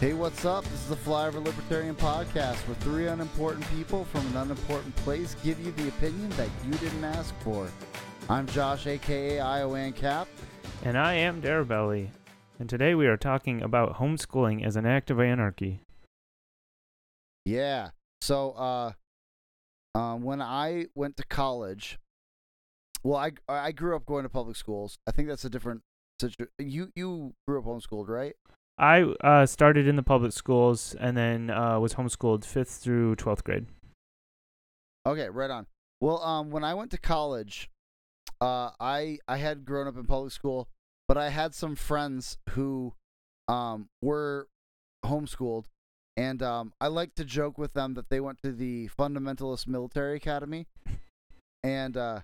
Hey, what's up? This is the Flyover Libertarian Podcast, where three unimportant people from an unimportant place give you the opinion that you didn't ask for. I'm Josh, aka Iowan Cap. And I am Darabelli. And today we are talking about homeschooling as an act of anarchy. Yeah. So, uh, um, when I went to college, well, I I grew up going to public schools. I think that's a different situation. You you grew up homeschooled, right? I uh, started in the public schools and then uh, was homeschooled fifth through twelfth grade. Okay, right on. Well, um, when I went to college, uh, I I had grown up in public school, but I had some friends who, um, were homeschooled, and um, I like to joke with them that they went to the fundamentalist military academy, and uh,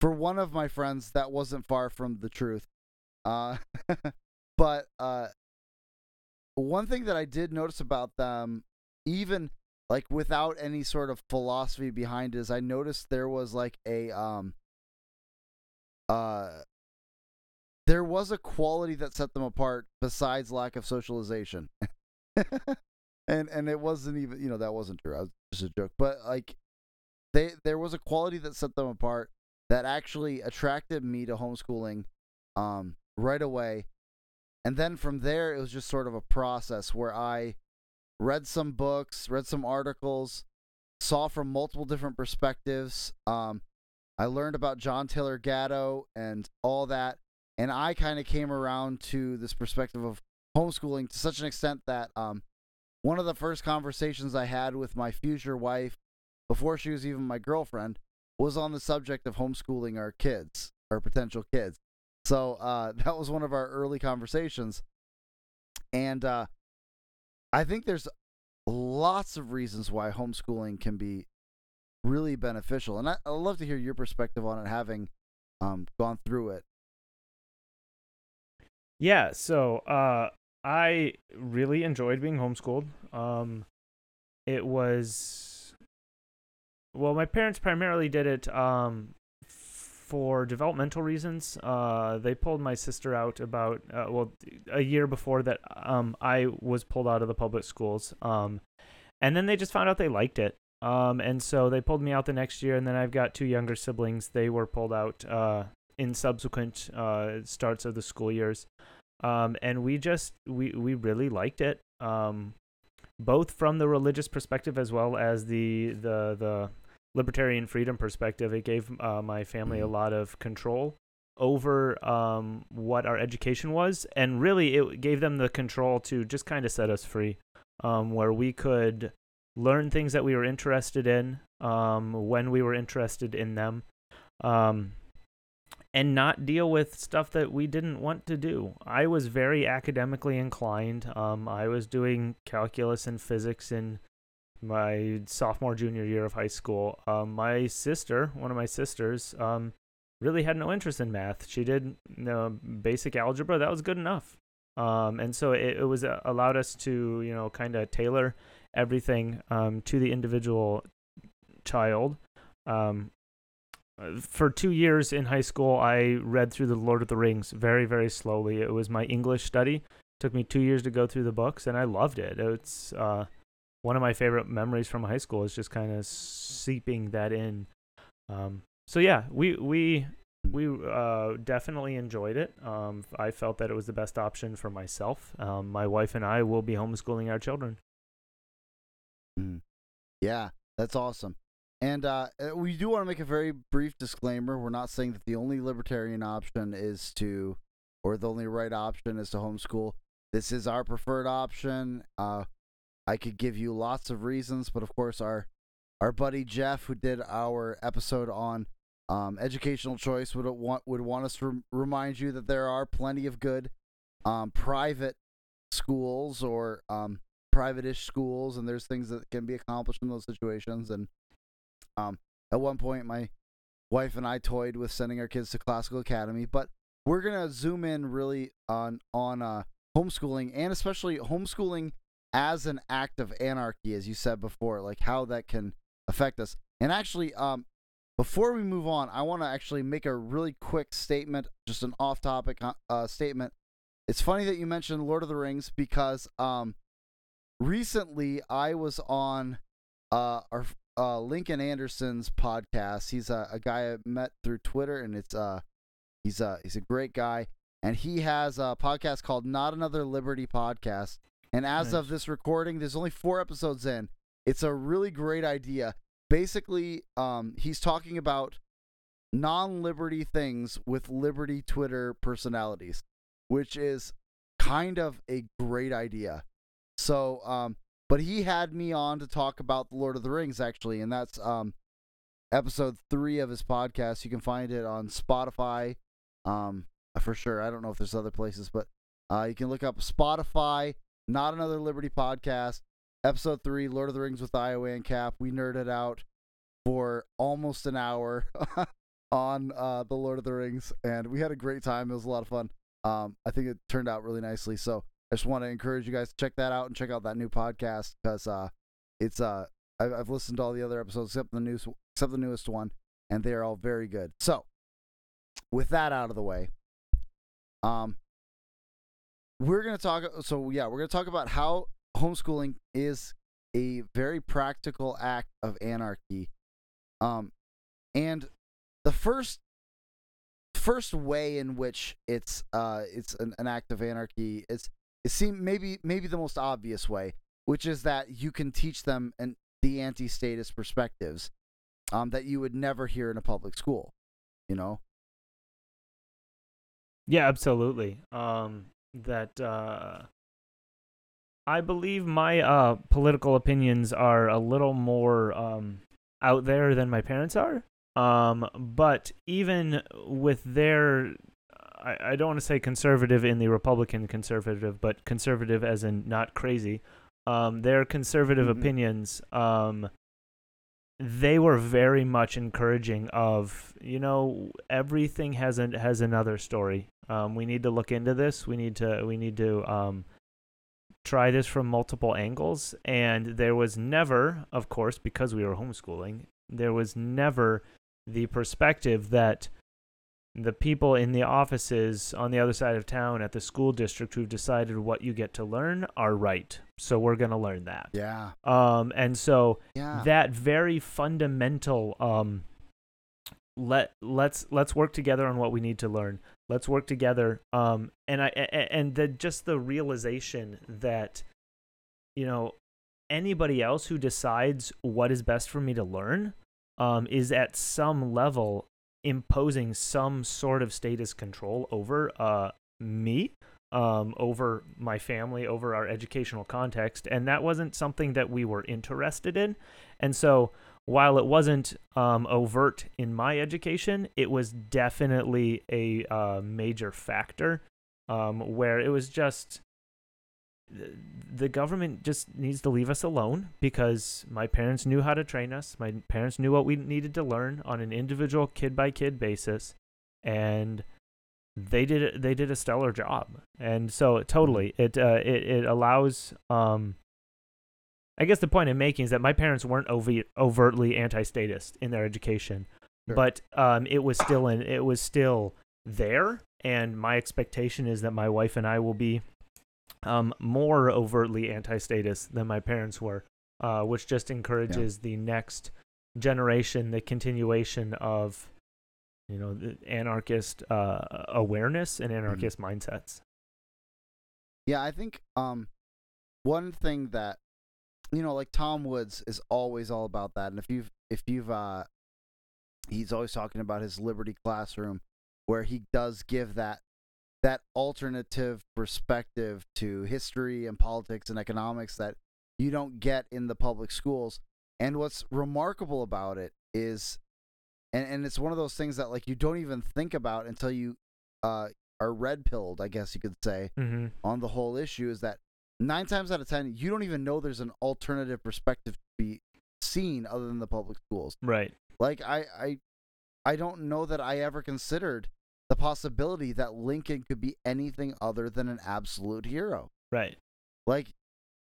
for one of my friends, that wasn't far from the truth. Uh, but uh, one thing that I did notice about them, even like without any sort of philosophy behind it, is I noticed there was like a um uh there was a quality that set them apart besides lack of socialization. and and it wasn't even you know that wasn't true. I was just a joke. But like they there was a quality that set them apart that actually attracted me to homeschooling um right away and then from there, it was just sort of a process where I read some books, read some articles, saw from multiple different perspectives. Um, I learned about John Taylor Gatto and all that. And I kind of came around to this perspective of homeschooling to such an extent that um, one of the first conversations I had with my future wife, before she was even my girlfriend, was on the subject of homeschooling our kids, our potential kids. So uh, that was one of our early conversations, and uh, I think there's lots of reasons why homeschooling can be really beneficial, and I, would love to hear your perspective on it, having um, gone through it. Yeah, so uh, I really enjoyed being homeschooled. Um, it was well, my parents primarily did it um, for developmental reasons. Uh, they pulled my sister out about uh, well a year before that. Um, I was pulled out of the public schools. Um, and then they just found out they liked it. Um, and so they pulled me out the next year. And then I've got two younger siblings. They were pulled out uh, in subsequent uh, starts of the school years. Um, and we just we we really liked it. Um, both from the religious perspective as well as the the the libertarian freedom perspective, it gave uh, my family a mm-hmm. lot of control over um, what our education was, and really it gave them the control to just kind of set us free, um, where we could learn things that we were interested in um, when we were interested in them, um, and not deal with stuff that we didn't want to do. I was very academically inclined. Um, I was doing calculus and physics and my sophomore junior year of high school. Um, my sister, one of my sisters, um, really had no interest in math. She did you know, basic algebra. That was good enough. Um, and so it, it was uh, allowed us to you know kind of tailor everything um, to the individual child. Um, for two years in high school, I read through the Lord of the Rings very, very slowly. It was my English study. It took me two years to go through the books, and I loved it. It's uh, one of my favorite memories from high school is just kind of seeping that in. Um, so yeah, we we we uh, definitely enjoyed it. Um, I felt that it was the best option for myself. Um, my wife and I will be homeschooling our children. Mm. Yeah, that's awesome. And uh, uh we do want to make a very brief disclaimer. We're not saying that the only libertarian option is to, or the only right option is to homeschool. This is our preferred option. Uh, I could give you lots of reasons, but of course, our our buddy Jeff, who did our episode on um, educational choice, would want would want us to remind you that there are plenty of good um, private schools or um, private-ish schools, and there's things that can be accomplished in those situations. And um, at one point, my wife and I toyed with sending our kids to classical academy, but we're gonna zoom in really on on uh, homeschooling and especially homeschooling as an act of anarchy, as you said before, like how that can affect us. And actually, um, before we move on, I want to actually make a really quick statement, just an off-topic uh, statement. It's funny that you mentioned Lord of the Rings because um, recently I was on uh, our uh, Lincoln Anderson's podcast. He's a, a guy I met through Twitter, and it's uh he's a he's a great guy, and he has a podcast called Not Another Liberty Podcast. And as Nice. of this recording, there's only four episodes in. It's a really great idea. Basically, um, he's talking about non-liberty things with liberty Twitter personalities, which is kind of a great idea. So, um, but he had me on to talk about the Lord of the Rings actually, and that's um, episode three of his podcast. You can find it on Spotify, um, for sure. I don't know if there's other places, but uh, you can look up Spotify. Not another Liberty podcast. Episode three, Lord of the Rings with Iowan Cap. We nerded out for almost an hour on uh, the Lord of the Rings, and we had a great time. It was a lot of fun. Um, I think it turned out really nicely. So I just want to encourage you guys to check that out and check out that new podcast because uh, it's uh, I've, I've listened to all the other episodes except the news, except the newest one, and they are all very good. So with that out of the way, um, we're gonna talk. So yeah, we're gonna talk about how homeschooling is a very practical act of anarchy. Um, and the first first way in which it's uh it's an, an act of anarchy it's it seems maybe maybe the most obvious way, which is that you can teach them an the anti-status perspectives um that you would never hear in a public school. You know? Yeah, absolutely. Um, that uh, I believe my uh, political opinions are a little more um, out there than my parents are. Um, but even with their, I, I don't want to say conservative in the Republican conservative, but conservative as in not crazy. Um, their conservative Mhm. opinions, um, they were very much encouraging of you know everything has an, has another story um, we need to look into this. We need to we need to um, try this from multiple angles. And there was never of course because we were homeschooling there was never the perspective that the people in the offices on the other side of town at the school district who've decided what you get to learn are right. So we're going to learn that. Yeah. um, and so Yeah. that very fundamental um let let's let's work together on what we need to learn let's work together. Um and i and the just the realization that you know anybody else who decides what is best for me to learn um is at some level imposing some sort of status control over uh me um over my family over our educational context. And that wasn't something that we were interested in. And so while it wasn't um, overt in my education, it was definitely a uh, major factor um, where it was just the government just needs to leave us alone because my parents knew how to train us. My parents knew what we needed to learn on an individual kid by kid basis, and they did they did a stellar job. And so totally, it uh, it it allows um, I guess the point I'm making is that my parents weren't over- overtly anti-statist in their education, Sure. but um, it was still in, it was still there, and my expectation is that my wife and I will be um, more overtly anti-statist than my parents were, uh, which just encourages the next generation, the continuation of you know the anarchist uh, awareness and anarchist mindsets. Yeah, I think um one thing that you know, like Tom Woods is always all about that. And if you've if you've uh he's always talking about his Liberty classroom where he does give that that alternative perspective to history and politics and economics that you don't get in the public schools. And what's remarkable about it is and, and it's one of those things that like you don't even think about until you uh are red pilled, I guess you could say Mm-hmm. on the whole issue is that nine times out of ten, you don't even know there's an alternative perspective to be seen other than the public schools. Right. Like I, I, I don't know that I ever considered the possibility that Lincoln could be anything other than an absolute hero. Right. Like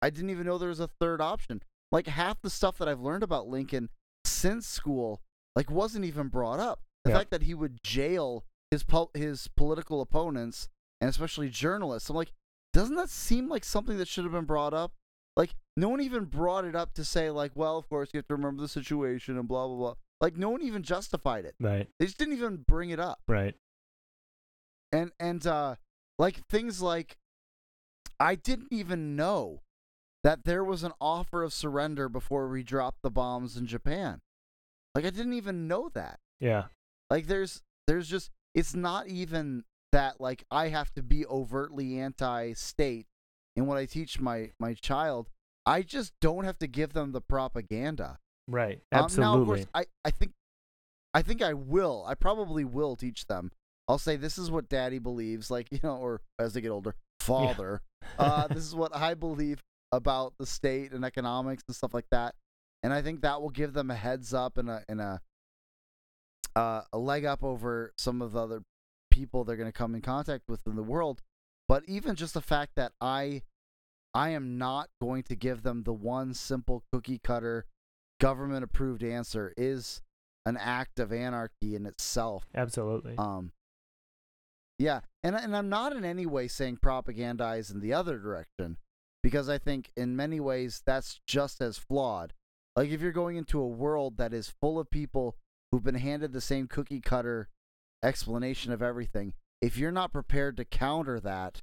I didn't even know there was a third option. Like half the stuff that I've learned about Lincoln since school, like wasn't even brought up. The Yeah. fact that he would jail his pol- his political opponents and especially journalists. I'm like, doesn't that seem like something that should have been brought up? Like no one even brought it up to say like, well, of course you have to remember the situation and blah blah blah. Like no one even justified it. Right. They just didn't even bring it up. Right. And and uh like things like I didn't even know that there was an offer of surrender before we dropped the bombs in Japan. Like I didn't even know that. Yeah. Like there's there's just it's not even that like I have to be overtly anti-state in what I teach my my child. I just don't have to give them the propaganda. Right. Um, Absolutely. now, of course, I, I think I think I will. I probably will teach them. I'll say this is what daddy believes, like, you know, or as they get older, father. uh, this is what I believe about the state and economics and stuff like that. And I think that will give them a heads up and a and a uh, a leg up over some of the other people they're going to come in contact with in the world. But even just the fact that I I am not going to give them the one simple cookie cutter government approved answer is an act of anarchy in itself. Absolutely. Um Yeah, and and I'm not in any way saying propagandize in the other direction because I think in many ways that's just as flawed. Like if you're going into a world that is full of people who've been handed the same cookie cutter explanation of everything, if you're not prepared to counter that,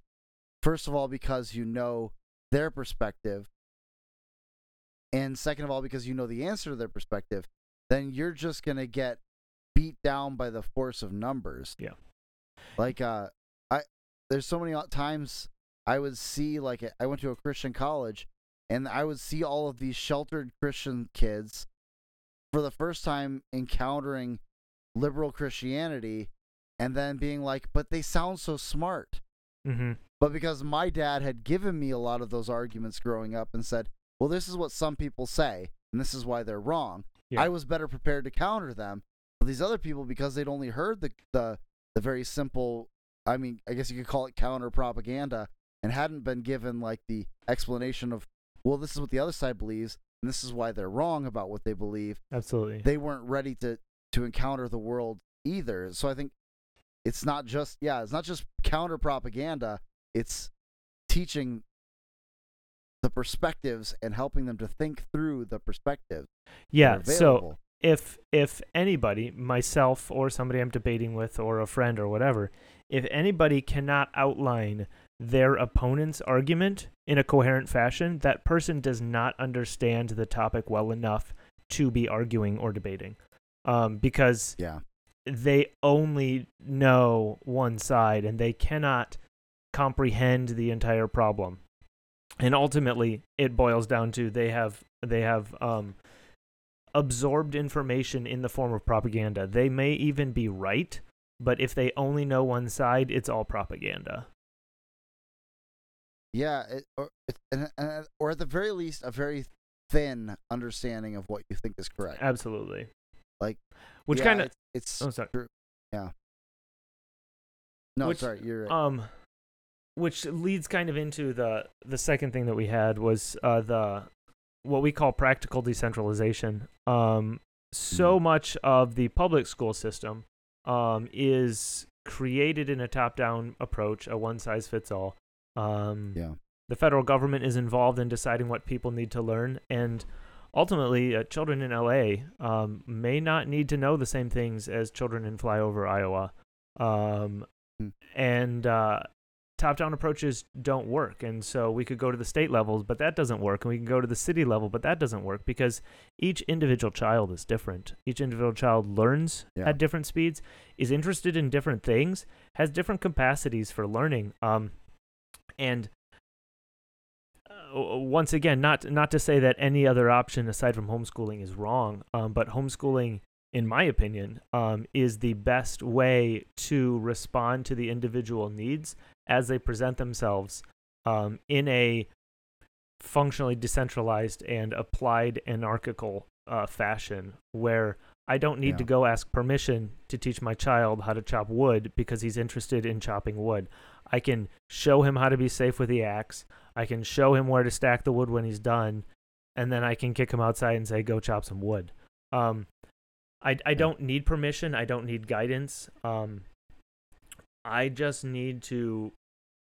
first of all because you know their perspective and second of all because you know the answer to their perspective, then you're just going to get beat down by the force of numbers. Yeah. Like uh I there's so many times I would see like I went to a Christian college and I would see all of these sheltered Christian kids for the first time encountering liberal Christianity and then being like, but they sound so smart. mm-hmm. But because my dad had given me a lot of those arguments growing up and said, well, this is what some people say, and this is why they're wrong, Yeah. I was better prepared to counter them. But these other people, because they'd only heard the, the, the very simple, I mean, I guess you could call it counter propaganda, and hadn't been given like the explanation of, well, this is what the other side believes, and this is why they're wrong about what they believe, Absolutely. they weren't ready to to encounter the world either. So I think it's not just yeah, it's not just counter propaganda. It's teaching the perspectives and helping them to think through the perspectives. yeah. So if if anybody, myself or somebody I'm debating with or a friend or whatever, if anybody cannot outline their opponent's argument in a coherent fashion, that person does not understand the topic well enough to be arguing or debating. Um, because yeah, they only know one side and they cannot comprehend the entire problem. And ultimately it boils down to they have they have um absorbed information in the form of propaganda. They may even be right, but if they only know one side, it's all propaganda. yeah, it, or it, and, and, or at the very least, a very thin understanding of what you think is correct. Absolutely. Like, which Yeah, kind of it's, it's Oh, sorry. true. Yeah. No, Which, sorry, you're right. um which leads kind of into the the second thing that we had was uh the what we call practical decentralization um so Mhm. much of the public school system um is created in a top down approach a one size fits all um yeah. the federal government is involved in deciding what people need to learn and ultimately uh, children in LA um, may not need to know the same things as children in flyover Iowa. Um, Hmm. and uh, top-down approaches don't work. And so we could go to the state levels but that doesn't work. And we can go to the city level but that doesn't work because each individual child is different. Each individual child learns Yeah. at different speeds is interested in different things has different capacities for learning. Um, and once again, not not to say that any other option aside from homeschooling is wrong, um, but homeschooling, in my opinion, um, is the best way to respond to the individual needs as they present themselves um, in a functionally decentralized and applied anarchical uh, fashion, where I don't need to go ask permission to teach my child how to chop wood because he's interested in chopping wood. I can show him how to be safe with the axe. I can show him where to stack the wood when he's done, and then I can kick him outside and say, "Go chop some wood." Um, I I don't need permission. I don't need guidance. Um, I just need to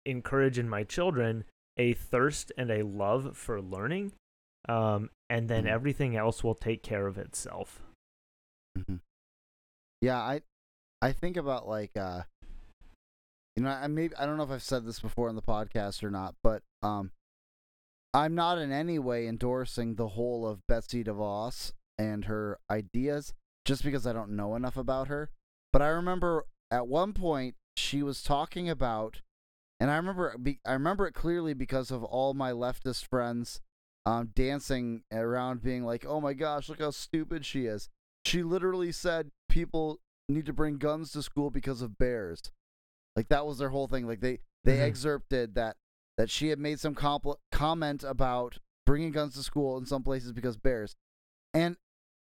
encourage in my children a thirst and a love for learning, um, and then Mhm. everything else will take care of itself. hmm Yeah, I I think about like uh you know, I maybe I don't know if I've said this before on the podcast or not, but um I'm not in any way endorsing the whole of Betsy DeVos and her ideas just because I don't know enough about her. But I remember at one point she was talking about and I remember I remember it clearly because of all my leftist friends um dancing around being like, "Oh my gosh, look how stupid she is." She literally said people need to bring guns to school because of bears. Like that was their whole thing. Like they they Mhm. excerpted that that she had made some compl- comment about bringing guns to school in some places because bears, and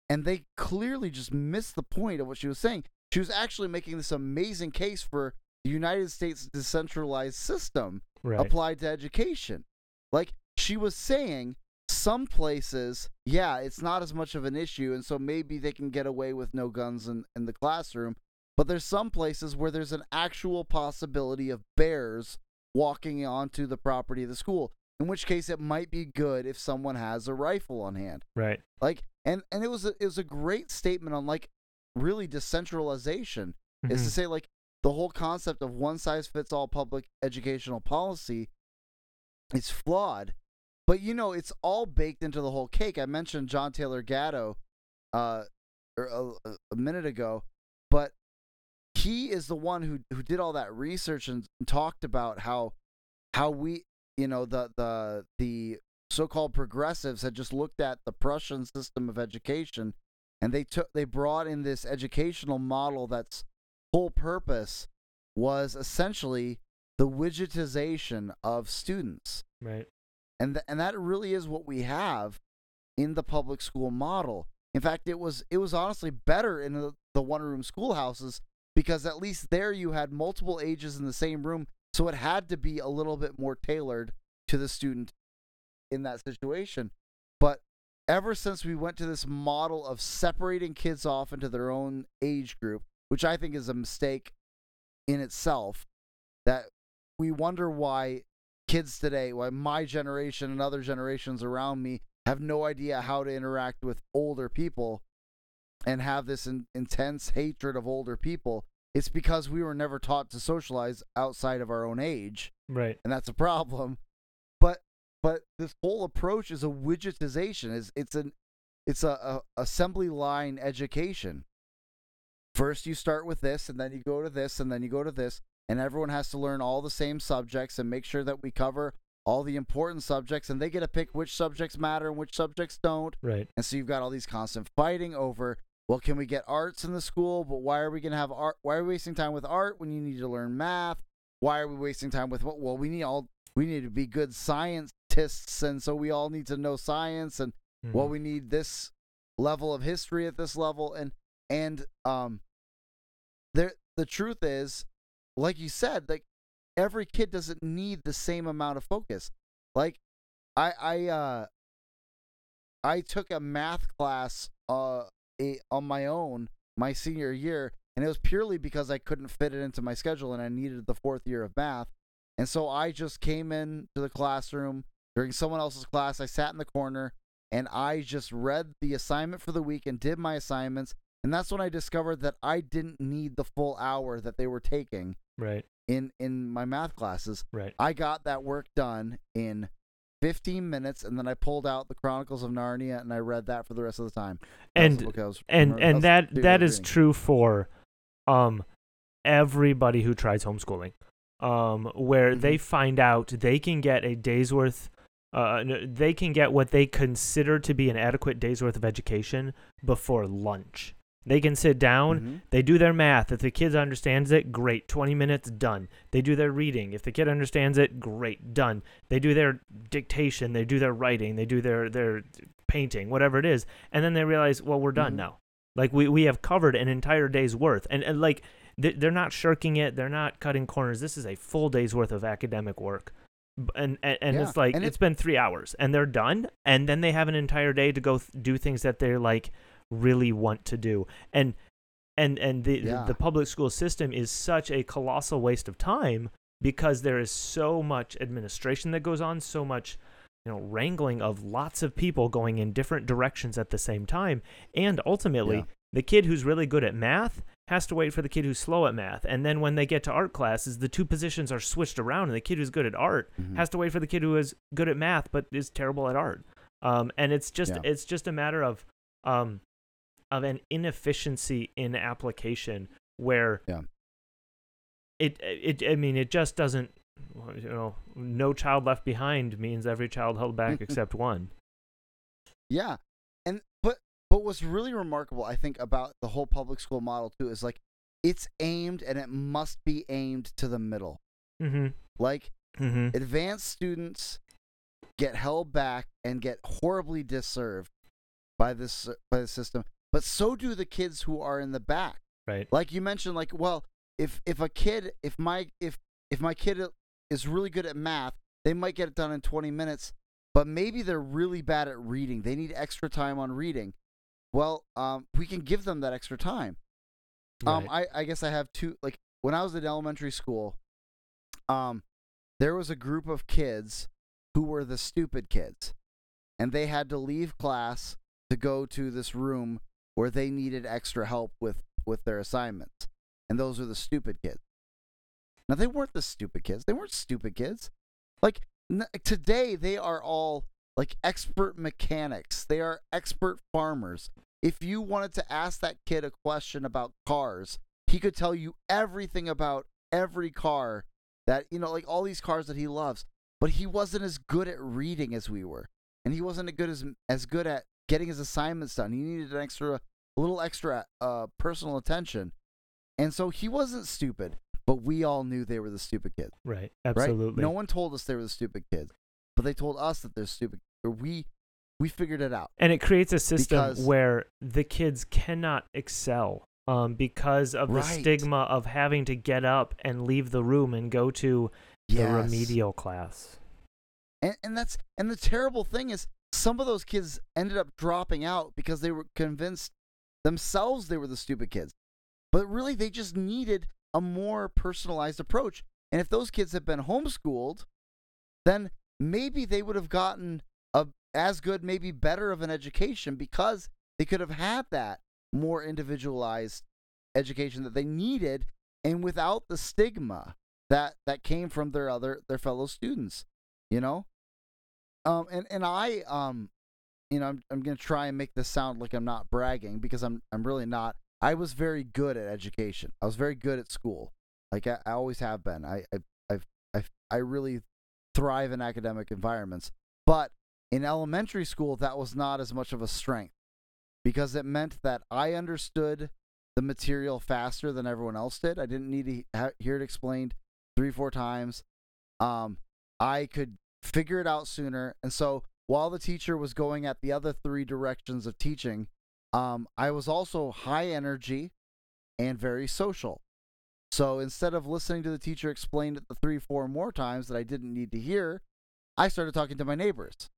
and they clearly just missed the point of what she was saying. She was actually making this amazing case for the United States decentralized system Right. applied to education. Like she was saying, some places, yeah, it's not as much of an issue, and so maybe they can get away with no guns in, in the classroom. But there's some places where there's an actual possibility of bears walking onto the property of the school. In which case, it might be good if someone has a rifle on hand. Right. Like, and and it was a, it was a great statement on like really decentralization is to Mhm. say like the whole concept of one size fits all public educational policy is flawed but you know it's all baked into the whole cake i mentioned john taylor gatto uh er, a, a minute ago he is the one who who did all that research and talked about how how we you know the the the so-called progressives had just looked at the prussian system of education and they took they brought in this educational model that's whole purpose was essentially the widgetization of students Right. and th- and that really is what we have in the public school model in fact it was it was honestly better in the, the one room schoolhouses because at least there you had multiple ages in the same room so it had to be a little bit more tailored to the student in that situation but ever since we went to this model of separating kids off into their own age group which i think is a mistake in itself that we wonder why kids today, why my generation and other generations around me have no idea how to interact with older people and have this in, intense hatred of older people. It's because we were never taught to socialize outside of our own age, Right. and that's a problem. But but this whole approach is a widgetization. Is it's an it's a, a assembly line education. First, you start with this, and then you go to this, and then you go to this, and everyone has to learn all the same subjects and make sure that we cover all the important subjects, and they get to pick which subjects matter and which subjects don't. Right. And so you've got all these constant fighting over, well, can we get arts in the school? But why are we going to have art? Why are we wasting time with art when you need to learn math? Why are we wasting time with what? Well, we need all we need to be good scientists, and so we all need to know science, and well, Mhm. we need this level of history at this level, and and um, there the truth is, like you said, like every kid doesn't need the same amount of focus. Like I I uh I took a math class uh a, on my own my senior year and it was purely because I couldn't fit it into my schedule and I needed the fourth year of math. And so I just came in to the classroom during someone else's class. I sat in the corner and I just read the assignment for the week and did my assignments. And that's when I discovered that I didn't need the full hour that they were taking Right. in in my math classes. Right. I got that work done in 15 minutes, and then I pulled out the Chronicles of Narnia and I read that for the rest of the time. That was the And was- and that and that that book I was is true for um everybody who tries homeschooling um where they Mhm. find out they can get a day's worth uh they can get what they consider to be an adequate day's worth of education before lunch they can sit down. Mhm. they do their math. If the kid understands it great. 20 minutes done. They do their reading. If the kid understands it great. Done. They do their dictation. They do their writing. They do their their painting whatever it is. And then they realize well we're done Mhm. now. Like we, we have covered an entire day's worth. And, and like they- they're not shirking it. They're not cutting corners. This is a full day's worth of academic work. And and, and Yeah, it's like and it- it's been three hours and they're done. And then they have an entire day to go th- do things that they're like really want to do and and and the Yeah. the public school system is such a colossal waste of time because there is so much administration that goes on, so much you know wrangling of lots of people going in different directions at the same time, and ultimately Yeah. the kid who's really good at math has to wait for the kid who's slow at math, and then when they get to art classes, the two positions are switched around, and the kid who's good at art Mhm. has to wait for the kid who is good at math but is terrible at art. Um, and it's just Yeah. it's just a matter of um, of an inefficiency in application where Yeah. it it I mean it just doesn't you know no child left behind means every child held back except one. Yeah. And but but what's really remarkable I think about the whole public school model too is like it's aimed and it must be aimed to the middle. Mm-hmm. Like Mm-hmm. advanced students get held back and get horribly disserved by this by the system, but so do the kids who are in the back. Right. Like you mentioned like well, if if a kid if my if if my kid is really good at math, they might get it done in 20 minutes, but maybe they're really bad at reading. They need extra time on reading. Well, um, we can give them that extra time. Um, I, I guess I have two. Like when I was in elementary school, um, there was a group of kids who were the stupid kids, and they had to leave class to go to this room where they needed extra help with with their assignments, and those were the stupid kids. Now they weren't the stupid kids. They weren't stupid kids. Like n- today, they are all like expert mechanics. They are expert farmers. If you wanted to ask that kid a question about cars, he could tell you everything about every car that, you know, like all these cars that he loves. But he wasn't as good at reading as we were. And he wasn't as good as as good at getting his assignments done. He needed an extra a little extra uh personal attention. And so he wasn't stupid, but we all knew they were the stupid kids right. right? Absolutely. No one told us they were the stupid kids, but they told us that they're stupid. Or we we figured it out. and it creates a system Because- where the kids cannot excel um, because of the Right. stigma of having to get up and leave the room and go to the remedial class. And and that's and the terrible thing is some of those kids ended up dropping out because they were convinced themselves they were the stupid kids. But really they just needed a more personalized approach. And if those kids had been homeschooled, then maybe they would have gotten a as good, maybe better of an education because they could have had that more individualized education that they needed and without the stigma that that came from their other their fellow students you know um and and i um you know i'm, I'm gonna try and make this sound like i'm not bragging because i'm i'm really not. I was very good at education. I was very good at school. Like i, I always have been. I, I i've i really thrive in academic environments. But in elementary school that was not as much of a strength because it meant that i understood the material faster than everyone else did. I didn't need to hear it explained three four times. Um i could figure it out sooner. And so while the teacher was going at the other three directions of teaching um i was also high energy and very social. So instead of listening to the teacher explain it the three four more times that i didn't need to hear i started talking to my neighbors.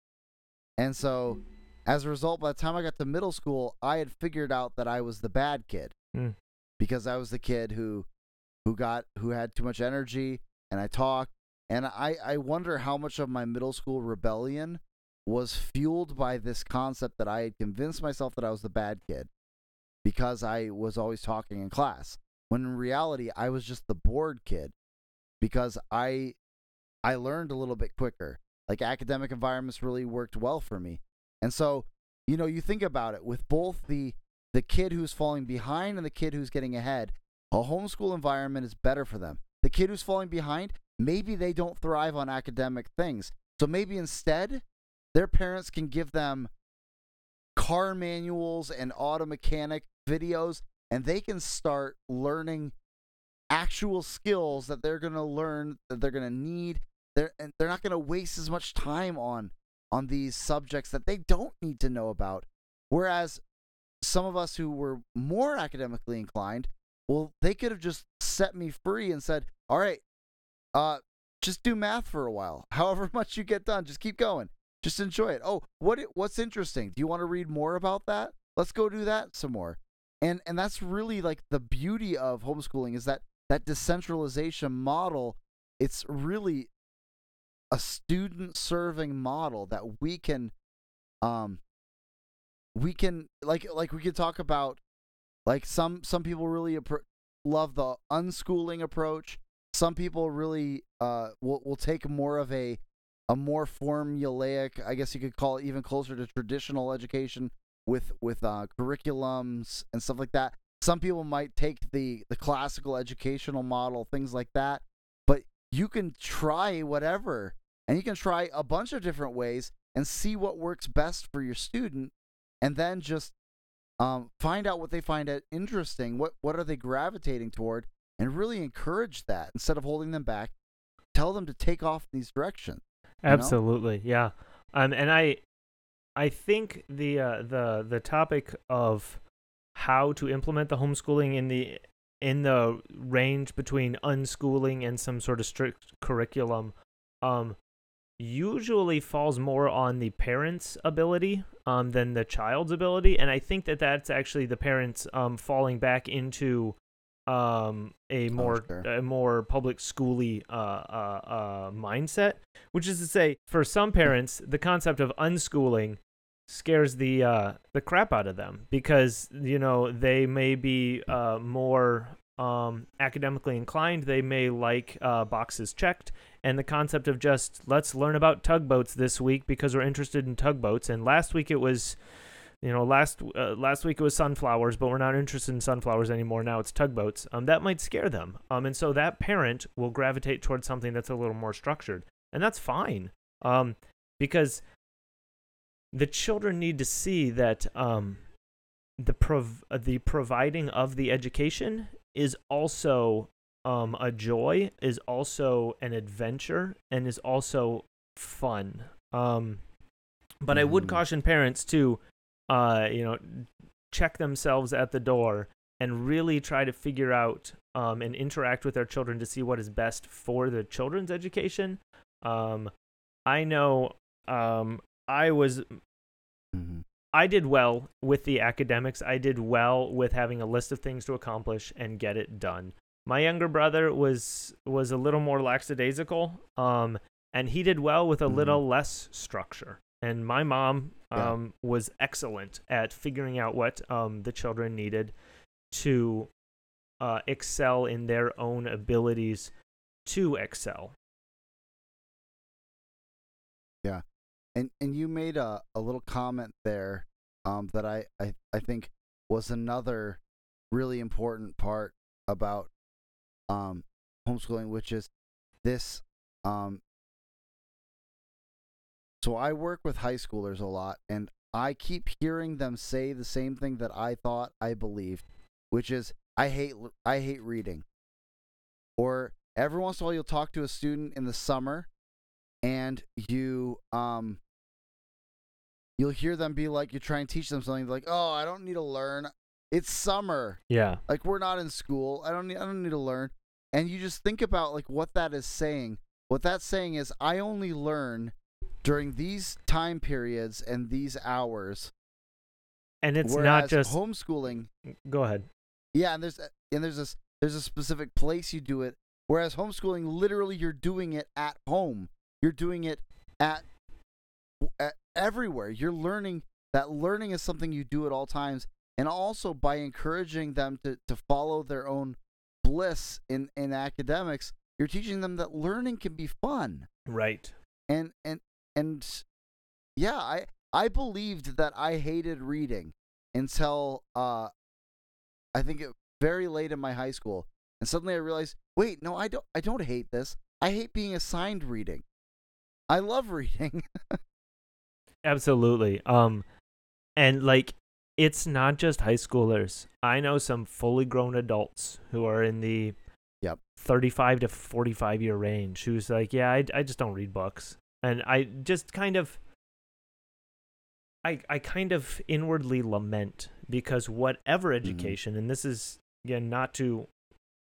And so as a result by the time i got to middle school i had figured out that i was the bad kid Mm. because i was the kid who who got who had too much energy and I talked. And I I wonder how much of my middle school rebellion was fueled by this concept that I had convinced myself that I was the bad kid because I was always talking in class when in reality I was just the bored kid because I I learned a little bit quicker like academic environments really worked well for me and so you know you think about it with both the the kid who's falling behind and the kid who's getting ahead a homeschool environment is better for them. The kid who's falling behind, maybe they don't thrive on academic things. So maybe instead, their parents can give them car manuals and auto mechanic videos, and they can start learning actual skills that they're going to learn, that they're going to need. They're, and they're not going to waste as much time on on these subjects that they don't need to know about. Whereas some of us who were more academically inclined, well, they could have just set me free and said, "All right, uh, just do math for a while. However much you get done, just keep going. Just enjoy it. Oh, what what's interesting? Do you want to read more about that? Let's go do that some more." And and that's really like the beauty of homeschooling is that that decentralization model it's really a student serving model that we can um we can like like we could talk about like some some people really appro- love the unschooling approach some people really uh will, will take more of a a more formulaic i guess you could call it even closer to traditional education with with uh curriculums and stuff like that. Some people might take the the classical educational model things like that but you can try whatever and you can try a bunch of different ways and see what works best for your student and then just um, find out what they find interesting what what are they gravitating toward and really encourage that instead of holding them back. Tell them to take off in these directions you know? Absolutely, yeah. Um, and I, I think the uh, the the topic of how to implement the homeschooling in the in the range between unschooling and some sort of strict curriculum, um, usually falls more on the parents' ability um than the child's ability, and I think that that's actually the parents um falling back into um a more sure. a more public schooly uh, uh uh mindset which is to say for some parents the concept of unschooling scares the uh the crap out of them because you know they may be uh more um academically inclined. They may like uh boxes checked. And the concept of just let's learn about tugboats this week because we're interested in tugboats. And last week it was you know last uh, last week it was sunflowers but we're not interested in sunflowers anymore. Now it's tugboats. Um that might scare them. Um and so that parent will gravitate towards something that's a little more structured and that's fine. Um because the children need to see that um the prov- the providing of the education is also um a joy is also an adventure and is also fun. Um but I would Mhm. caution parents to uh you know check themselves at the door and really try to figure out um, and interact with their children to see what is best for the children's education. Um, I know um, I was hmm I did well with the academics. I did well with having a list of things to accomplish and get it done. My younger brother was was a little more lackadaisical, um, and he did well with a Mhm. little less structure. And my mom Yeah. um, was excellent at figuring out what um, the children needed to uh, excel in their own abilities to excel. Yeah, and and you made a, a little comment there um, that I, I I think was another really important part about um, homeschooling, which is this. Um, so I work with high schoolers a lot, and I keep hearing them say the same thing that I thought I believed, which is I hate I hate reading. Or every once in a while, you'll talk to a student in the summer, and you um you'll hear them be like you try and teach them something like oh i don't need to learn. It's summer. Yeah. like we're not in school. I don't need i don't need to learn. And you just think about like what that is saying. What that's saying is i only learn during these time periods and these hours. And it's not just homeschooling go ahead. yeah and there's a- and there's this there's a specific place you do it. Whereas homeschooling literally you're doing it at home. You're doing it at, at everywhere. You're learning that learning is something you do at all times and also by encouraging them to, to follow their own bliss in, in academics you're teaching them that learning can be fun. Right. and and and yeah i i believed that i hated reading until uh i think it very late in my high school and suddenly i realized wait no i don't i don't hate this i hate being assigned reading i love reading Absolutely. Um and like it's not just high schoolers. I know some fully grown adults who are in the Yep. 35 to 45 year range who's like, "Yeah, I I just don't read books." And I just kind of I I kind of inwardly lament because whatever education and this is again not to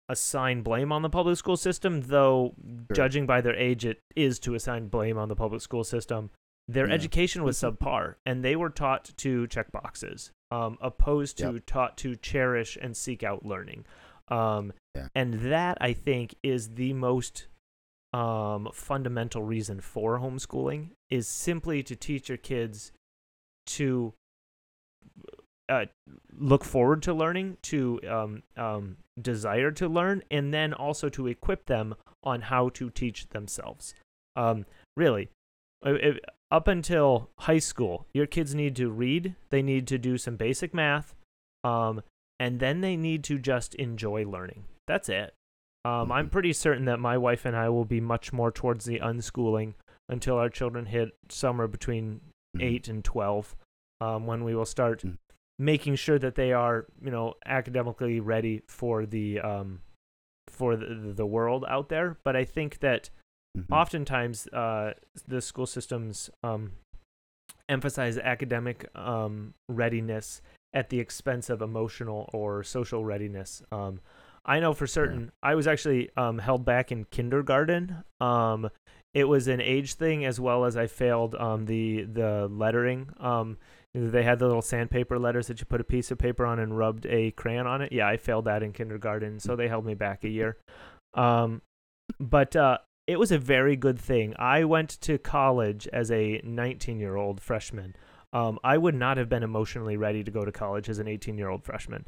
assign blame on the public school system, though Sure. judging by their age it is to assign blame on the public school system their Yeah. education was subpar and they were taught to check boxes um, opposed to Yep. taught to cherish and seek out learning um, Yeah. and that i think is the most um, fundamental reason for homeschooling is simply to teach your kids to uh, look forward to learning, to um, um, desire to learn, and then also to equip them on how to teach themselves. Um, really, if, up until high school, your kids need to read, they need to do some basic math, um, and then they need to just enjoy learning. That's it. Um, I'm pretty certain that my wife and I will be much more towards the unschooling until our children hit somewhere between Mhm. 8 and 12 um, when we will start Mhm. making sure that they are you know academically ready for the um, for the, the world out there but i think that Mhm. oftentimes uh, the school systems um, emphasize academic um, readiness at the expense of emotional or social readiness. Um, I know for certain I was actually um, held back in kindergarten. Um, it was an age thing as well as I failed um, the the lettering. Um, they had the little sandpaper letters that you put a piece of paper on and rubbed a crayon on it. Yeah, I failed that in kindergarten, so they held me back a year. Um, but uh, it was a very good thing. I went to college as a 19 year old freshman. Um, I would not have been emotionally ready to go to college as an 18 year old freshman.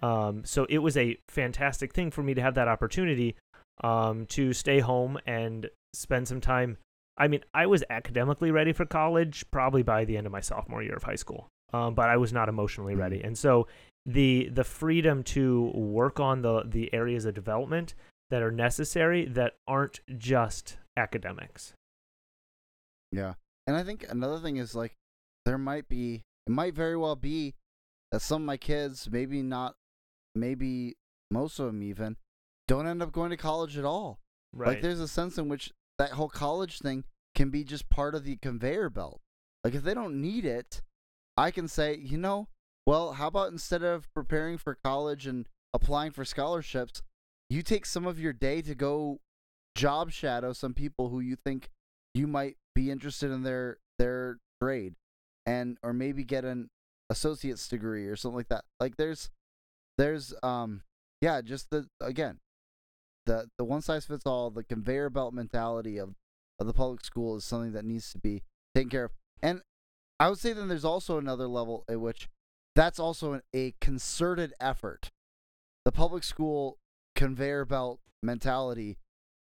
Um, so it was a fantastic thing for me to have that opportunity um, to stay home and spend some time. I mean, I was academically ready for college probably by the end of my sophomore year of high school, um, but I was not emotionally ready. And so the the freedom to work on the the areas of development that are necessary that aren't just academics. Yeah. And I think another thing is like there might be it might very well be that some of my kids, maybe not maybe most of them even, don't end up going to college at all. Right. Like there's a sense in which that whole college thing can be just part of the conveyor belt. Like if they don't need it, I can say, you know, well, how about instead of preparing for college and applying for scholarships, you take some of your day to go job shadow some people who you think you might be interested in their their trade and or maybe get an associate's degree or something like that. Like there's there's um yeah, just the again, the the one size fits all, the conveyor belt mentality of of the public school is something that needs to be taken care of. And I would say then there's also another level at which that's also an, a concerted effort. The public school conveyor belt mentality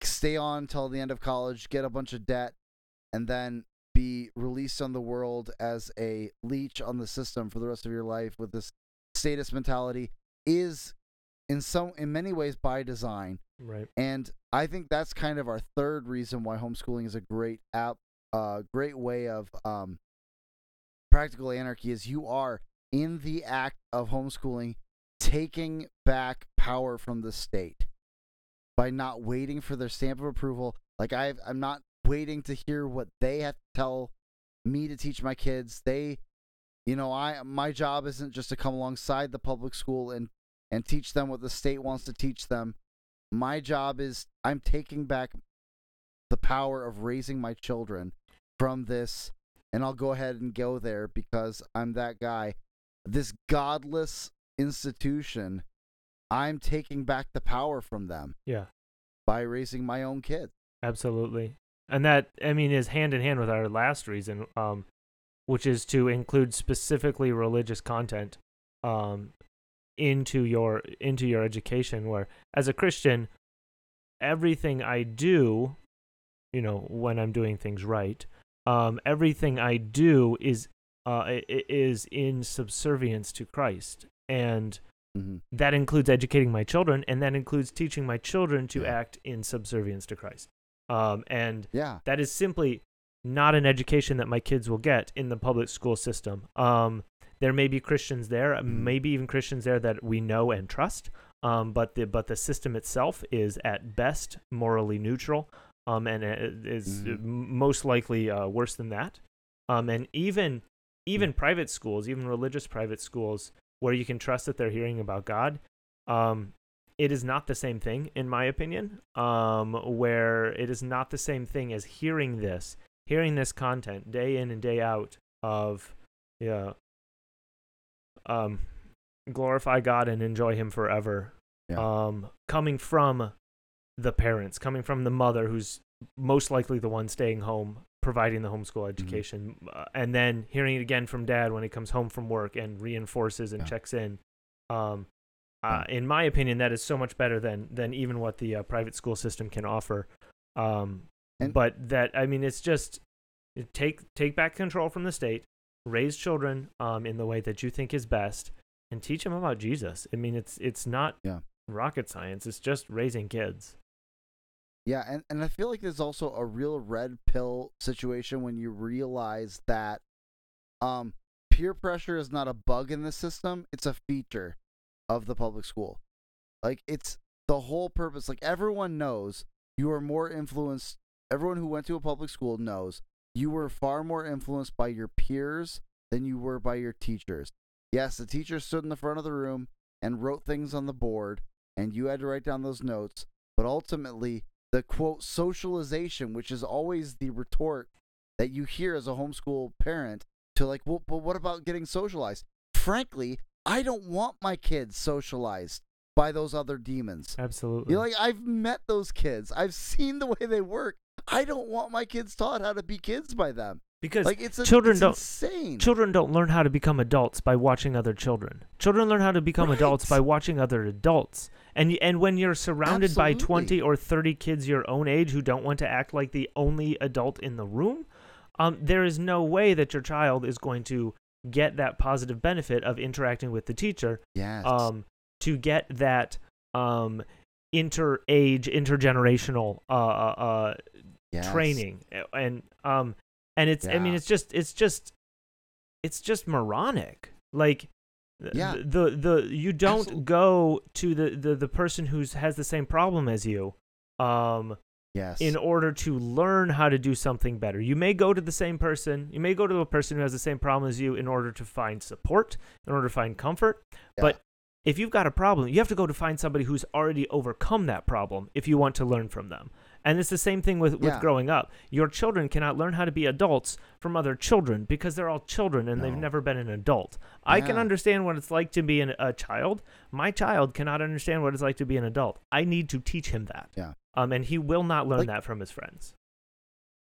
stay on till the end of college, get a bunch of debt, and then be released on the world as a leech on the system for the rest of your life with this status mentality is in some in many ways by design right. and I think that's kind of our third reason why homeschooling is a great app, uh, great way of um, practical anarchy. Is you are in the act of homeschooling, taking back power from the state by not waiting for their stamp of approval. Like I, I'm not waiting to hear what they have to tell me to teach my kids. They, you know, I my job isn't just to come alongside the public school and and teach them what the state wants to teach them my job is I'm taking back the power of raising my children from this and I'll go ahead and go there because I'm that guy. This godless institution, I'm taking back the power from them Yeah. by raising my own kids. Absolutely. And that I mean is hand in hand with our last reason, um, which is to include specifically religious content um, into your into your education where as a Christian everything I do, you know, when I'm doing things right, um, everything I do is uh, is in subservience to Christ. And Mm-hmm. that includes educating my children and that includes teaching my children to Yeah. act in subservience to Christ. Um, and Yeah. that is simply not an education that my kids will get in the public school system. Um, there may be Christians there, Mhm. maybe even Christians there that we know and trust, um, but the but the system itself is at best morally neutral, um, and is Mhm. most likely uh, worse than that. Um, and even even private schools, even religious private schools, where you can trust that they're hearing about God, um, it is not the same thing, in my opinion. Um, where it is not the same thing as hearing this, hearing this content day in and day out of, yeah, um, glorify God and enjoy Him forever. Yeah. Um, coming from the parents, coming from the mother who's most likely the one staying home providing the homeschool Mm-hmm. education uh, and then hearing it again from dad when he comes home from work and reinforces and Yeah. checks in um, uh, in my opinion that is so much better than than even what the uh, private school system can offer um, And- but that i mean it's just take take back control from the state raise children um, in the way that you think is best and teach them about jesus i mean it's it's not Yeah. rocket science it's just raising kids Yeah, and, and I feel like there's also a real red pill situation when you realize that um peer pressure is not a bug in the system, it's a feature of the public school. Like it's the whole purpose. Like everyone knows you are more influenced everyone who went to a public school knows you were far more influenced by your peers than you were by your teachers. Yes, the teacher stood in the front of the room and wrote things on the board and you had to write down those notes, but ultimately the quote socialization, which is always the retort that you hear as a homeschool parent to like, well, but what about getting socialized? Frankly, I don't want my kids socialized by those other demons. absolutely You're like, I've met those kids. I've seen the way they work. I don't want my kids taught how to be kids by them. because Like it's a, children it's don't- insane. children don't learn how to become adults by watching other children. Children learn how to become adults by watching other adults. And and when you're surrounded by 20 or 30 kids your own age who don't want to act like the only adult in the room, um, there is no way that your child is going to get that positive benefit of interacting with the teacher yes. um, to get that um, inter-age, intergenerational uh, uh, uh, yes. training and um and it's i mean it's just it's just it's just moronic like Yeah. the the you don't Absolute- go to the, the the person who's has the same problem as you um Yes. in order to learn how to do something better you may go to the same person you may go to a person who has the same problem as you in order to find support in order to find comfort but if you've got a problem, you have to go to find somebody who's already overcome that problem if you want to learn from them. And it's the same thing with, with Yeah. growing up. Your children cannot learn how to be adults from other children because they're all children and they've never been an adult. I can understand what it's like to be an, a child. My child cannot understand what it's like to be an adult. I need to teach him that. Yeah. Um, and he will not learn Like- that from his friends.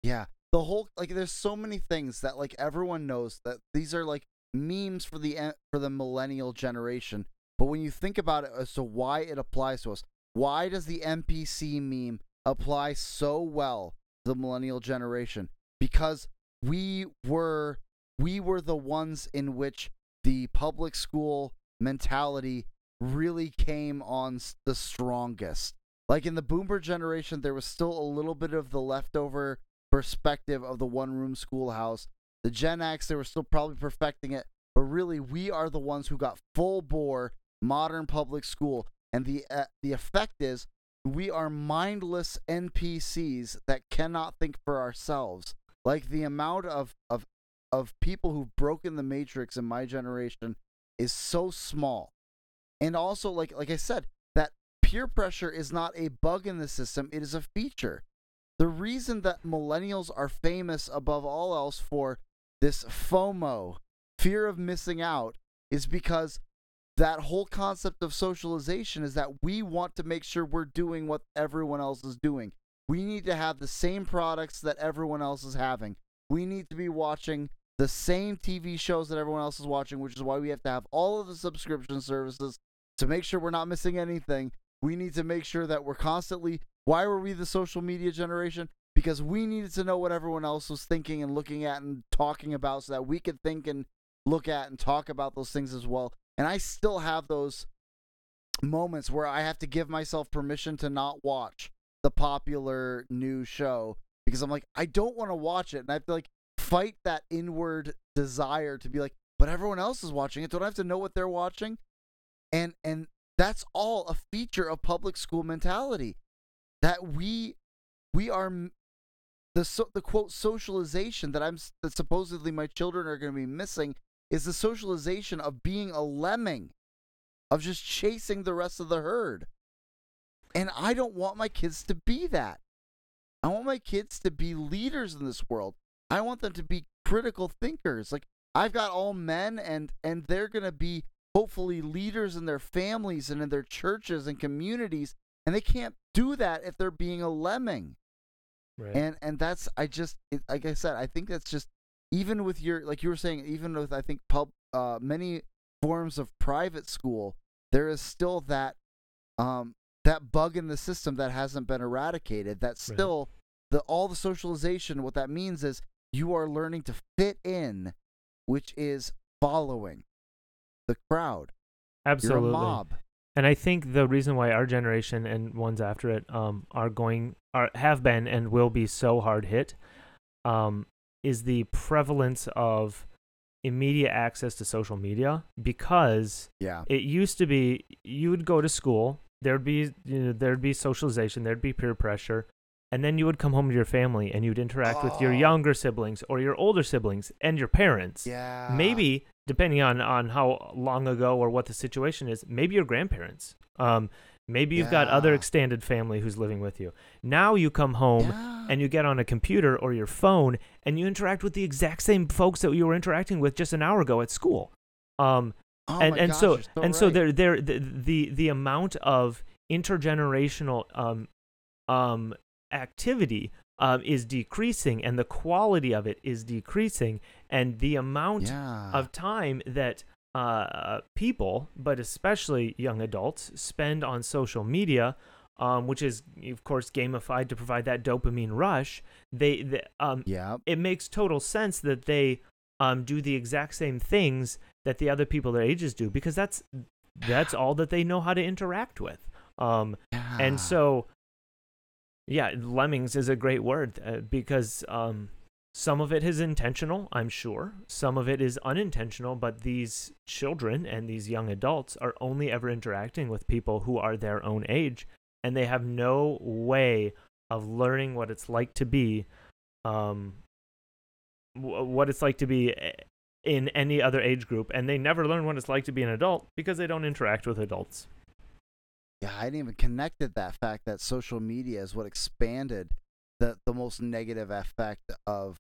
Yeah. The whole like there's so many things that like everyone knows that these are like memes for the for the millennial generation. But when you think about it as to why it applies to us, why does the NPC meme apply so well to the millennial generation? Because we were we were the ones in which the public school mentality really came on the strongest. Like in the boomer generation, there was still a little bit of the leftover perspective of the one room schoolhouse. The Gen X, they were still probably perfecting it, but really, we are the ones who got full bore modern public school. And the uh, the effect is we are mindless NPCs that cannot think for ourselves. Like the amount of of of people who've broken the matrix in my generation is so small. And also like like I said, that peer pressure is not a bug in the system, it is a feature. The reason that millennials are famous above all else for this FOMO, fear of missing out, is because that whole concept of socialization is that we want to make sure we're doing what everyone else is doing. We need to have the same products that everyone else is having. We need to be watching the same TV shows that everyone else is watching, which is why we have to have all of the subscription services to make sure we're not missing anything. We need to make sure that we're constantly. Why were we the social media generation? Because we needed to know what everyone else was thinking and looking at and talking about so that we could think and look at and talk about those things as well. And I still have those moments where I have to give myself permission to not watch the popular new show because I'm like, I don't want to watch it. And I have to like fight that inward desire to be like, but everyone else is watching it. Don't I have to know what they're watching? And and that's all a feature of public school mentality that we we are the so, the quote socialization that I'm that supposedly my children are going to be missing is the socialization of being a lemming of just chasing the rest of the herd. And I don't want my kids to be that. I want my kids to be leaders in this world. I want them to be critical thinkers. Like I've got all men and and they're going to be hopefully leaders in their families and in their churches and communities and they can't do that if they're being a lemming. Right. and and that's I just it, like I said I think that's just even with your like you were saying even with I think pub uh many forms of private school there is still that um that bug in the system that hasn't been eradicated that's Right. still the all the socialization what that means is you are learning to fit in which is following the crowd Absolutely. mob And I think the reason why our generation and ones after it um, are going are have been and will be so hard hit um, is the prevalence of immediate access to social media because yeah. it used to be you would go to school there'd be you know, there'd be socialization there'd be peer pressure and then you would come home to your family and you'd interact with your Oh. younger siblings or your older siblings and your parents. Yeah. Maybe depending on on how long ago or what the situation is maybe your grandparents. Um maybe you've got other extended family who's living with you. Now you come home yeah. and you get on a computer or your phone and you interact with the exact same folks that you were interacting with just an hour ago at school. Um oh and and gosh, so so and so there there the, the the amount of intergenerational um um activity um is decreasing and the quality of it is decreasing and the amount yeah. of time that uh, people, but especially young adults, spend on social media, um, which is of course gamified to provide that dopamine rush. They, the um, yeah it makes total sense that they um, do the exact same things that the other people their ages do because that's that's all that they know how to interact with. Um, yeah. and so yeah lemmings is a great word uh, because um some of it is intentional i'm sure. Some of it is unintentional but these children and these young adults are only ever interacting with people who are their own age and they have no way of learning what it's like to be um what it's like to be eh, in any other age group and they never learn what it's like to be an adult because they don't interact with adults. Yeah, I didn't even connected that fact that social media is what expanded the the most negative effect of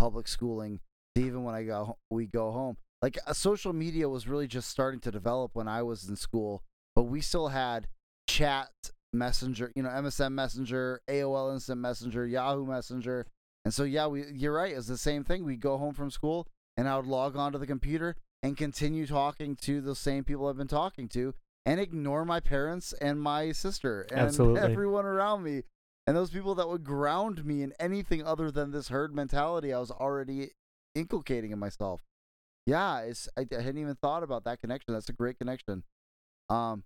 public schooling. to Even when I go, we go home. Like uh, social media was really just starting to develop when I was in school, but we still had chat messenger, you know, MSN Messenger, AOL Instant Messenger, Yahoo Messenger, and so yeah, we you're right. It's the same thing. We go home from school, and I would log onto the computer and continue talking to the same people I've been talking to, and ignore my parents and my sister and Absolutely. everyone around me. And those people that would ground me in anything other than this herd mentality I was already inculcating in myself. Yeah, it's I, I hadn't even thought about that connection. That's a great connection. Um,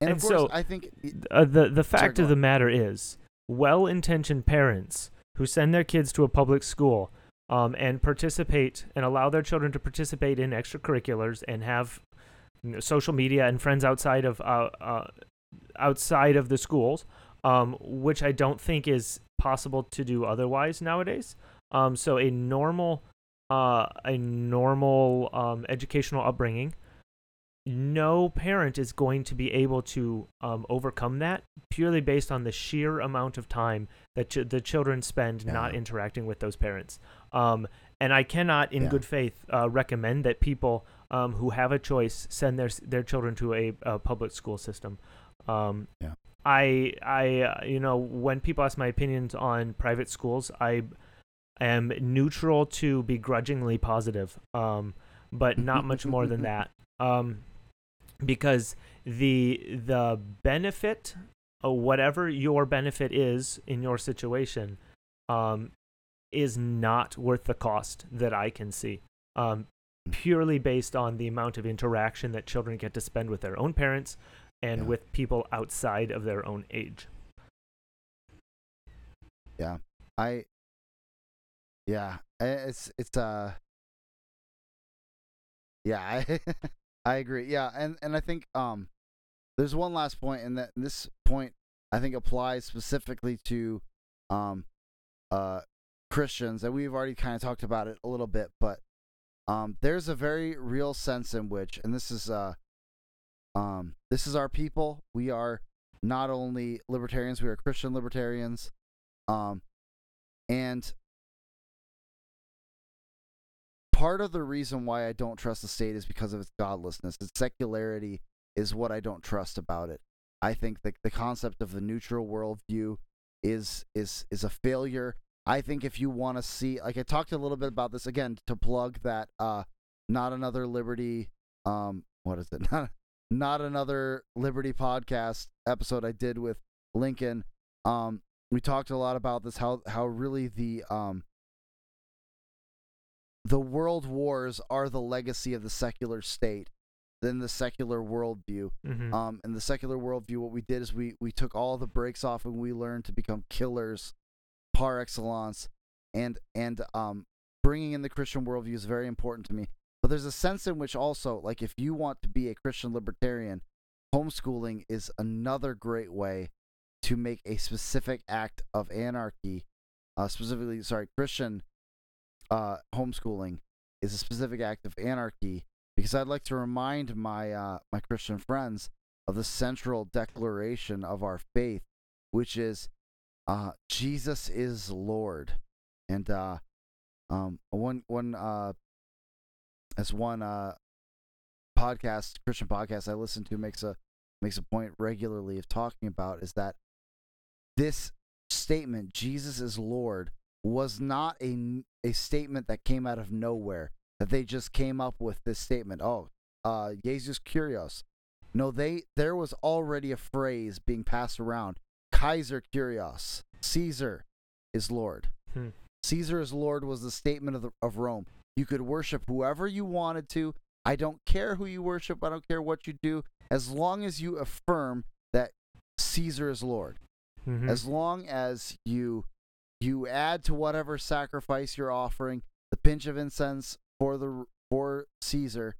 and, And of course, so- I think uh, the the fact of the matter is, well-intentioned parents who send their kids to a public school um, and participate and allow their children to participate in extracurriculars and have you know, social media and friends outside of uh, uh, outside of the schools, um, which I don't think is possible to do otherwise nowadays. Um, so a normal uh, a normal um, educational upbringing no parent is going to be able to um, overcome that purely based on the sheer amount of time that ch- the children spend not interacting with those parents. Um, and I cannot, in Yeah. good faith, uh, recommend that people um, who have a choice send their their children to a, a public school system. Um, Yeah. I I uh, you know when people ask my opinions on private schools, I am neutral to begrudgingly positive, um, but not much more than that. Um, because the the benefit, uh, whatever your benefit is in your situation, um, is not worth the cost that I can see. Um, purely based on the amount of interaction that children get to spend with their own parents and Yeah. with people outside of their own age. Yeah. I Yeah, it's it's uh Yeah, I I agree. Yeah, and and I think um there's one last point and that and this point I think applies specifically to um uh Christians and we've already kind of talked about it a little bit, but um there's a very real sense in which and this is uh um this is our people. We are not only libertarians, we are Christian libertarians. Um and part of the reason why I don't trust the state is because of its godlessness. Its secularity is what I don't trust about it. I think that the concept of the neutral worldview is is is a failure. I think if you want to see, like I talked a little bit about this again to plug that, uh, not another Liberty, um, what is it? Not not another Liberty podcast episode I did with Lincoln. Um, we talked a lot about this how how really the um the world wars are the legacy of the secular state than the secular worldview. Mhm. Um, in the secular worldview, what we did is we we took all the brakes off and we learned to become killers par excellence. And and um, bringing in the Christian worldview is very important to me. But there's a sense in which also, like, if you want to be a Christian libertarian, homeschooling is another great way to make a specific act of anarchy. Uh, specifically, sorry, Christian uh, homeschooling is a specific act of anarchy because I'd like to remind my uh, my Christian friends of the central declaration of our faith, which is uh, Jesus is Lord, and uh, um, one one uh, as one uh, podcast Christian podcast I listen to makes a makes a point regularly of talking about is that this statement Jesus is Lord was not a a statement that came out of nowhere that they just came up with this statement oh uh Jesus Kyrios. no they there was already a phrase being passed around Kaiser Kyrios. Caesar is Lord Hmm. Caesar is Lord was the statement of the, of Rome you could worship whoever you wanted to I don't care who you worship I don't care what you do as long as you affirm that Caesar is Lord Mhm. as long as you you add to whatever sacrifice you're offering the pinch of incense for the for Caesar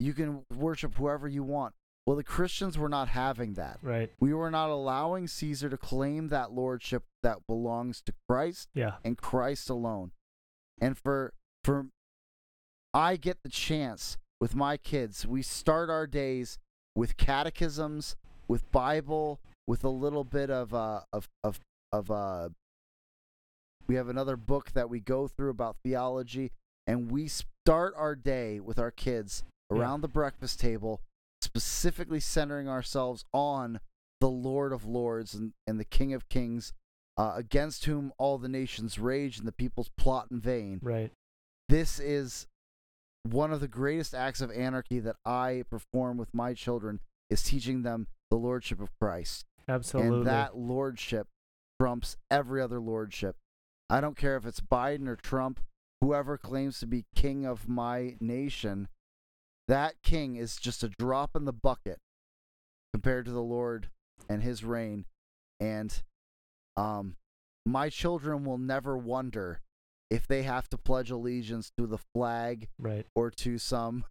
you can worship whoever you want well the Christians were not having that right. we were not allowing Caesar to claim that lordship that belongs to Christ Yeah. and Christ alone. And for for I get the chance with my kids. We start our days with catechisms, with Bible, with a little bit of uh of of of uh we have another book that we go through about theology and we start our day with our kids Yeah. around the breakfast table specifically centering ourselves on the Lord of Lords and, and the King of Kings uh, against whom all the nations rage and the peoples plot in vain. Right. This is one of the greatest acts of anarchy that I perform with my children is teaching them the lordship of Christ. Absolutely. And that lordship trumps every other lordship. I don't care if it's Biden or Trump, whoever claims to be king of my nation, that king is just a drop in the bucket compared to the Lord and his reign. And um my children will never wonder if they have to pledge allegiance to the flag right. or to some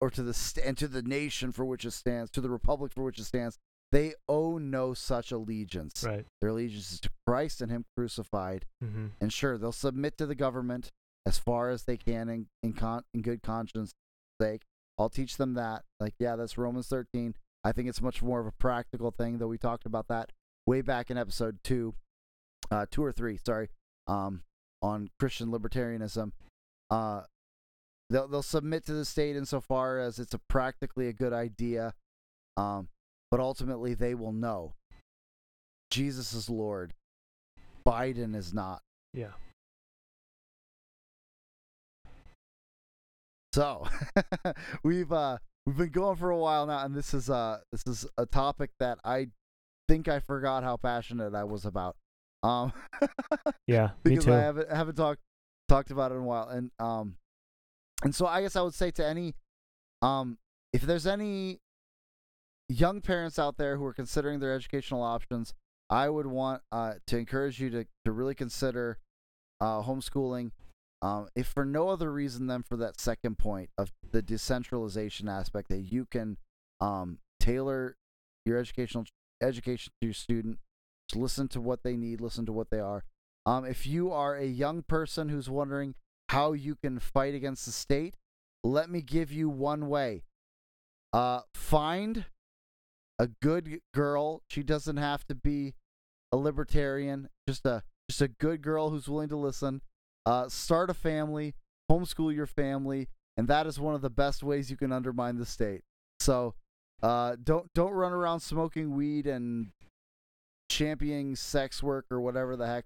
or to the st- and to the nation for which it stands, to the republic for which it stands. They owe no such allegiance. Right. Their allegiance is to Christ and Him crucified. Mm-hmm. And sure, they'll submit to the government as far as they can in in, con- in good conscience sake. I'll teach them that. Like, yeah, that's Romans 13. I think it's much more of a practical thing, though we talked about that way back in episode two, uh, two or three, sorry, um, on Christian libertarianism. Uh, they'll they'll submit to the state insofar as it's a practically a good idea, um, but ultimately they will know Jesus is Lord. Biden is not. Yeah. So we've uh we've been going for a while now, and this is uh this is a topic that I think I forgot how passionate I was about. Um, Yeah. Me because too. I haven't haven't talked talked about it in a while, and um, and so I guess I would say to any, um, if there's any young parents out there who are considering their educational options, I would want uh to encourage you to to really consider uh homeschooling. Um, if for no other reason than for that second point of the decentralization aspect that you can um tailor your educational education to your student listen to what they need, listen to what they are. Um, if you are a young person who's wondering how you can fight against the state, let me give you one way. Uh, find a good girl. She doesn't have to be a libertarian. Just a just a good girl who's willing to listen. Uh, start a family, homeschool your family, and that is one of the best ways you can undermine the state. So, uh, don't don't run around smoking weed and championing sex work or whatever the heck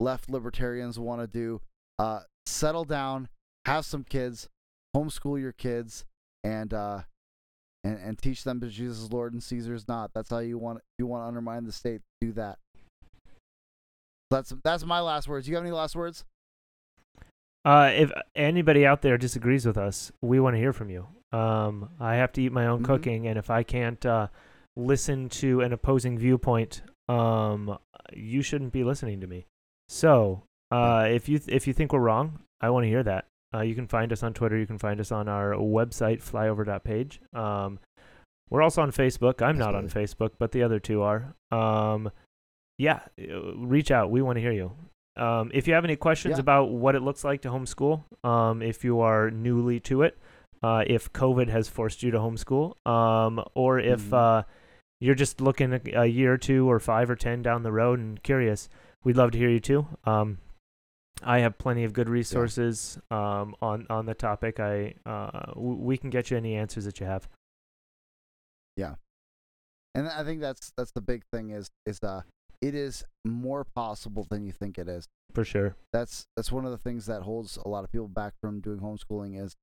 left libertarians want to do, uh, settle down, have some kids, homeschool your kids, and uh, and and teach them that Jesus is Lord and Caesar is not. That's how you want you want to undermine the state. Do that. That's that's my last words. You have any last words? Uh, if anybody out there disagrees with us, we want to hear from you. Um, I have to eat my own Mhm. cooking, and if I can't uh, listen to an opposing viewpoint, um, you shouldn't be listening to me. So, uh, if you th- if you think we're wrong, I want to hear that. Uh, you can find us on Twitter. You can find us on our website, flyover.page. Um, we're also on Facebook. I'm not on Facebook, but the other two are. Um, yeah, uh, reach out. We want to hear you. Um, if you have any questions Yeah. about what it looks like to homeschool, um, if you are newly to it, uh, if COVID has forced you to homeschool, um, or if Mhm. uh, you're just looking a, a year or two or five or ten down the road and curious, we'd love to hear you too. Um, I have plenty of good resources um, on on the topic. I uh, w- we can get you any answers that you have. Yeah, and I think that's that's the big thing is is uh it is more possible than you think it is. For sure. That's that's one of the things that holds a lot of people back from doing homeschooling is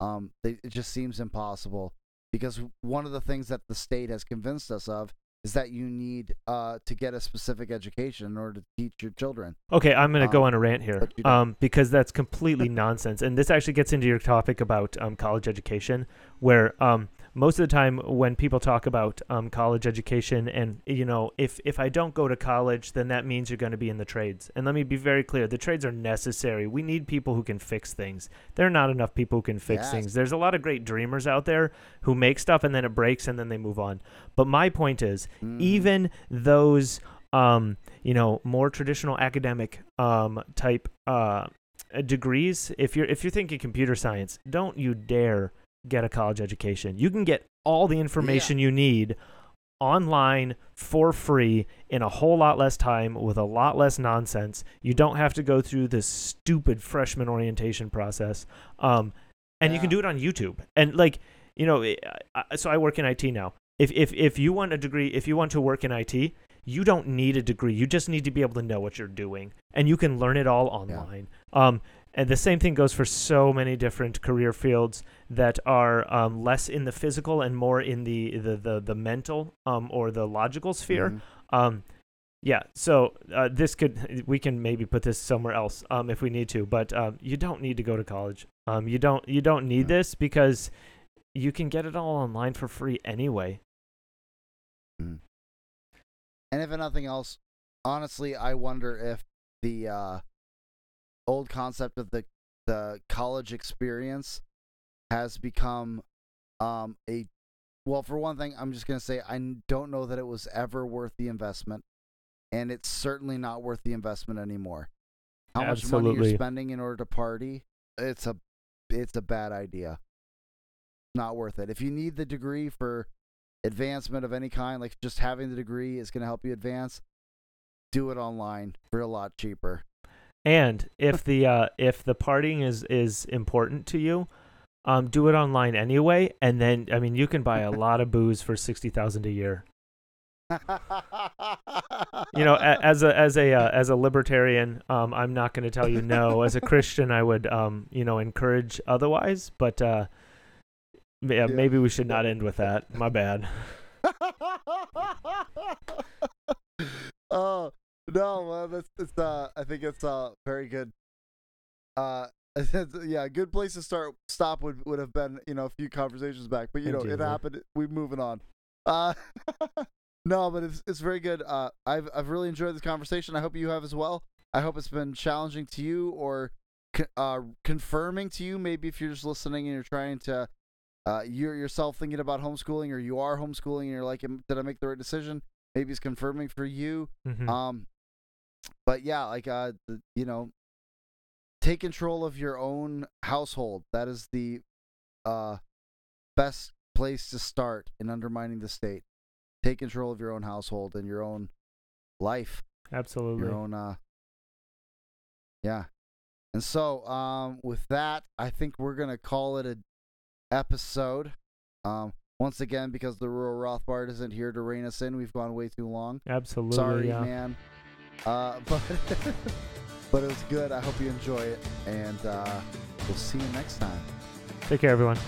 um they, it just seems impossible because one of the things that the state has convinced us of is that you need uh to get a specific education in order to teach your children. Okay, I'm going to go Um, on a rant here but you don't- um, because that's completely nonsense. And this actually gets into your topic about um, college education, where um, most of the time when people talk about um, college education and, you know, if, if I don't go to college, then that means you're going to be in the trades. And let me be very clear the trades are necessary. We need people who can fix things. There are not enough people who can fix Yes. things. There's a lot of great dreamers out there who make stuff and then it breaks and then they move on. But my point is, Mhm. even those um, you know more traditional academic um, type uh, degrees if you're if you're thinking computer science don't you dare get a college education. You can get all the information you need online for free in a whole lot less time with a lot less nonsense. You don't have to go through this stupid freshman orientation process um, and you can do it on youtube. And like you know I, so i work in it now. If, if if you want a degree if you want to work in it you don't need a degree. You just need to be able to know what you're doing and you can learn it all online. Um, and the same thing goes for so many different career fields that are um, less in the physical and more in the the the, the mental um, or the logical sphere Mhm. um, yeah, so uh, this could we can maybe put this somewhere else um, if we need to, but um, you don't need to go to college. Um, you don't you don't need Yeah. this because you can get it all online for free anyway. Mhm. And if nothing else, honestly, I wonder if the uh, old concept of the the college experience has become um, a well. For one thing, I'm just gonna say i don't know that it was ever worth the investment, and it's certainly not worth the investment anymore. How much money you're spending in order to party? It's a it's a bad idea. Not worth it. If you need the degree for advancement of any kind, like just having the degree is going to help you advance, do it online for a lot cheaper. And if the uh, if the partying is is important to you, um, do it online anyway. And then I mean, you can buy a lot of booze for sixty thousand a year. You know, as a as a uh, as a libertarian, um, I'm not going to tell you no. As a Christian, I would um, you know encourage otherwise. But uh, yeah, Yeah. maybe we should not end with that. My bad. oh no, well, that's it's uh, I think it's uh very good. Uh, yeah, a good place to start. Stop would would have been you know a few conversations back, but you know it happened. We're moving on. Uh, no, but it's it's very good. Uh, I've I've really enjoyed this conversation. I hope you have as well. I hope it's been challenging to you or uh, confirming to you. Maybe if you're just listening and you're trying to, uh, you're yourself thinking about homeschooling or you are homeschooling and you're like, did I make the right decision? Maybe it's confirming for you. Mhm. Um, but yeah, like uh, you know, take control of your own household. That is the uh best place to start in undermining the state. Take control of your own household and your own life, Absolutely. your own uh. Yeah, and so um, with that, I think we're gonna call it a episode. Um, Once again, because the rural Rothbard isn't here to rein us in, we've gone way too long. Absolutely. Sorry, yeah. man. Uh, but but it was good. I hope you enjoy it, and uh, we'll see you next time. Take care, everyone.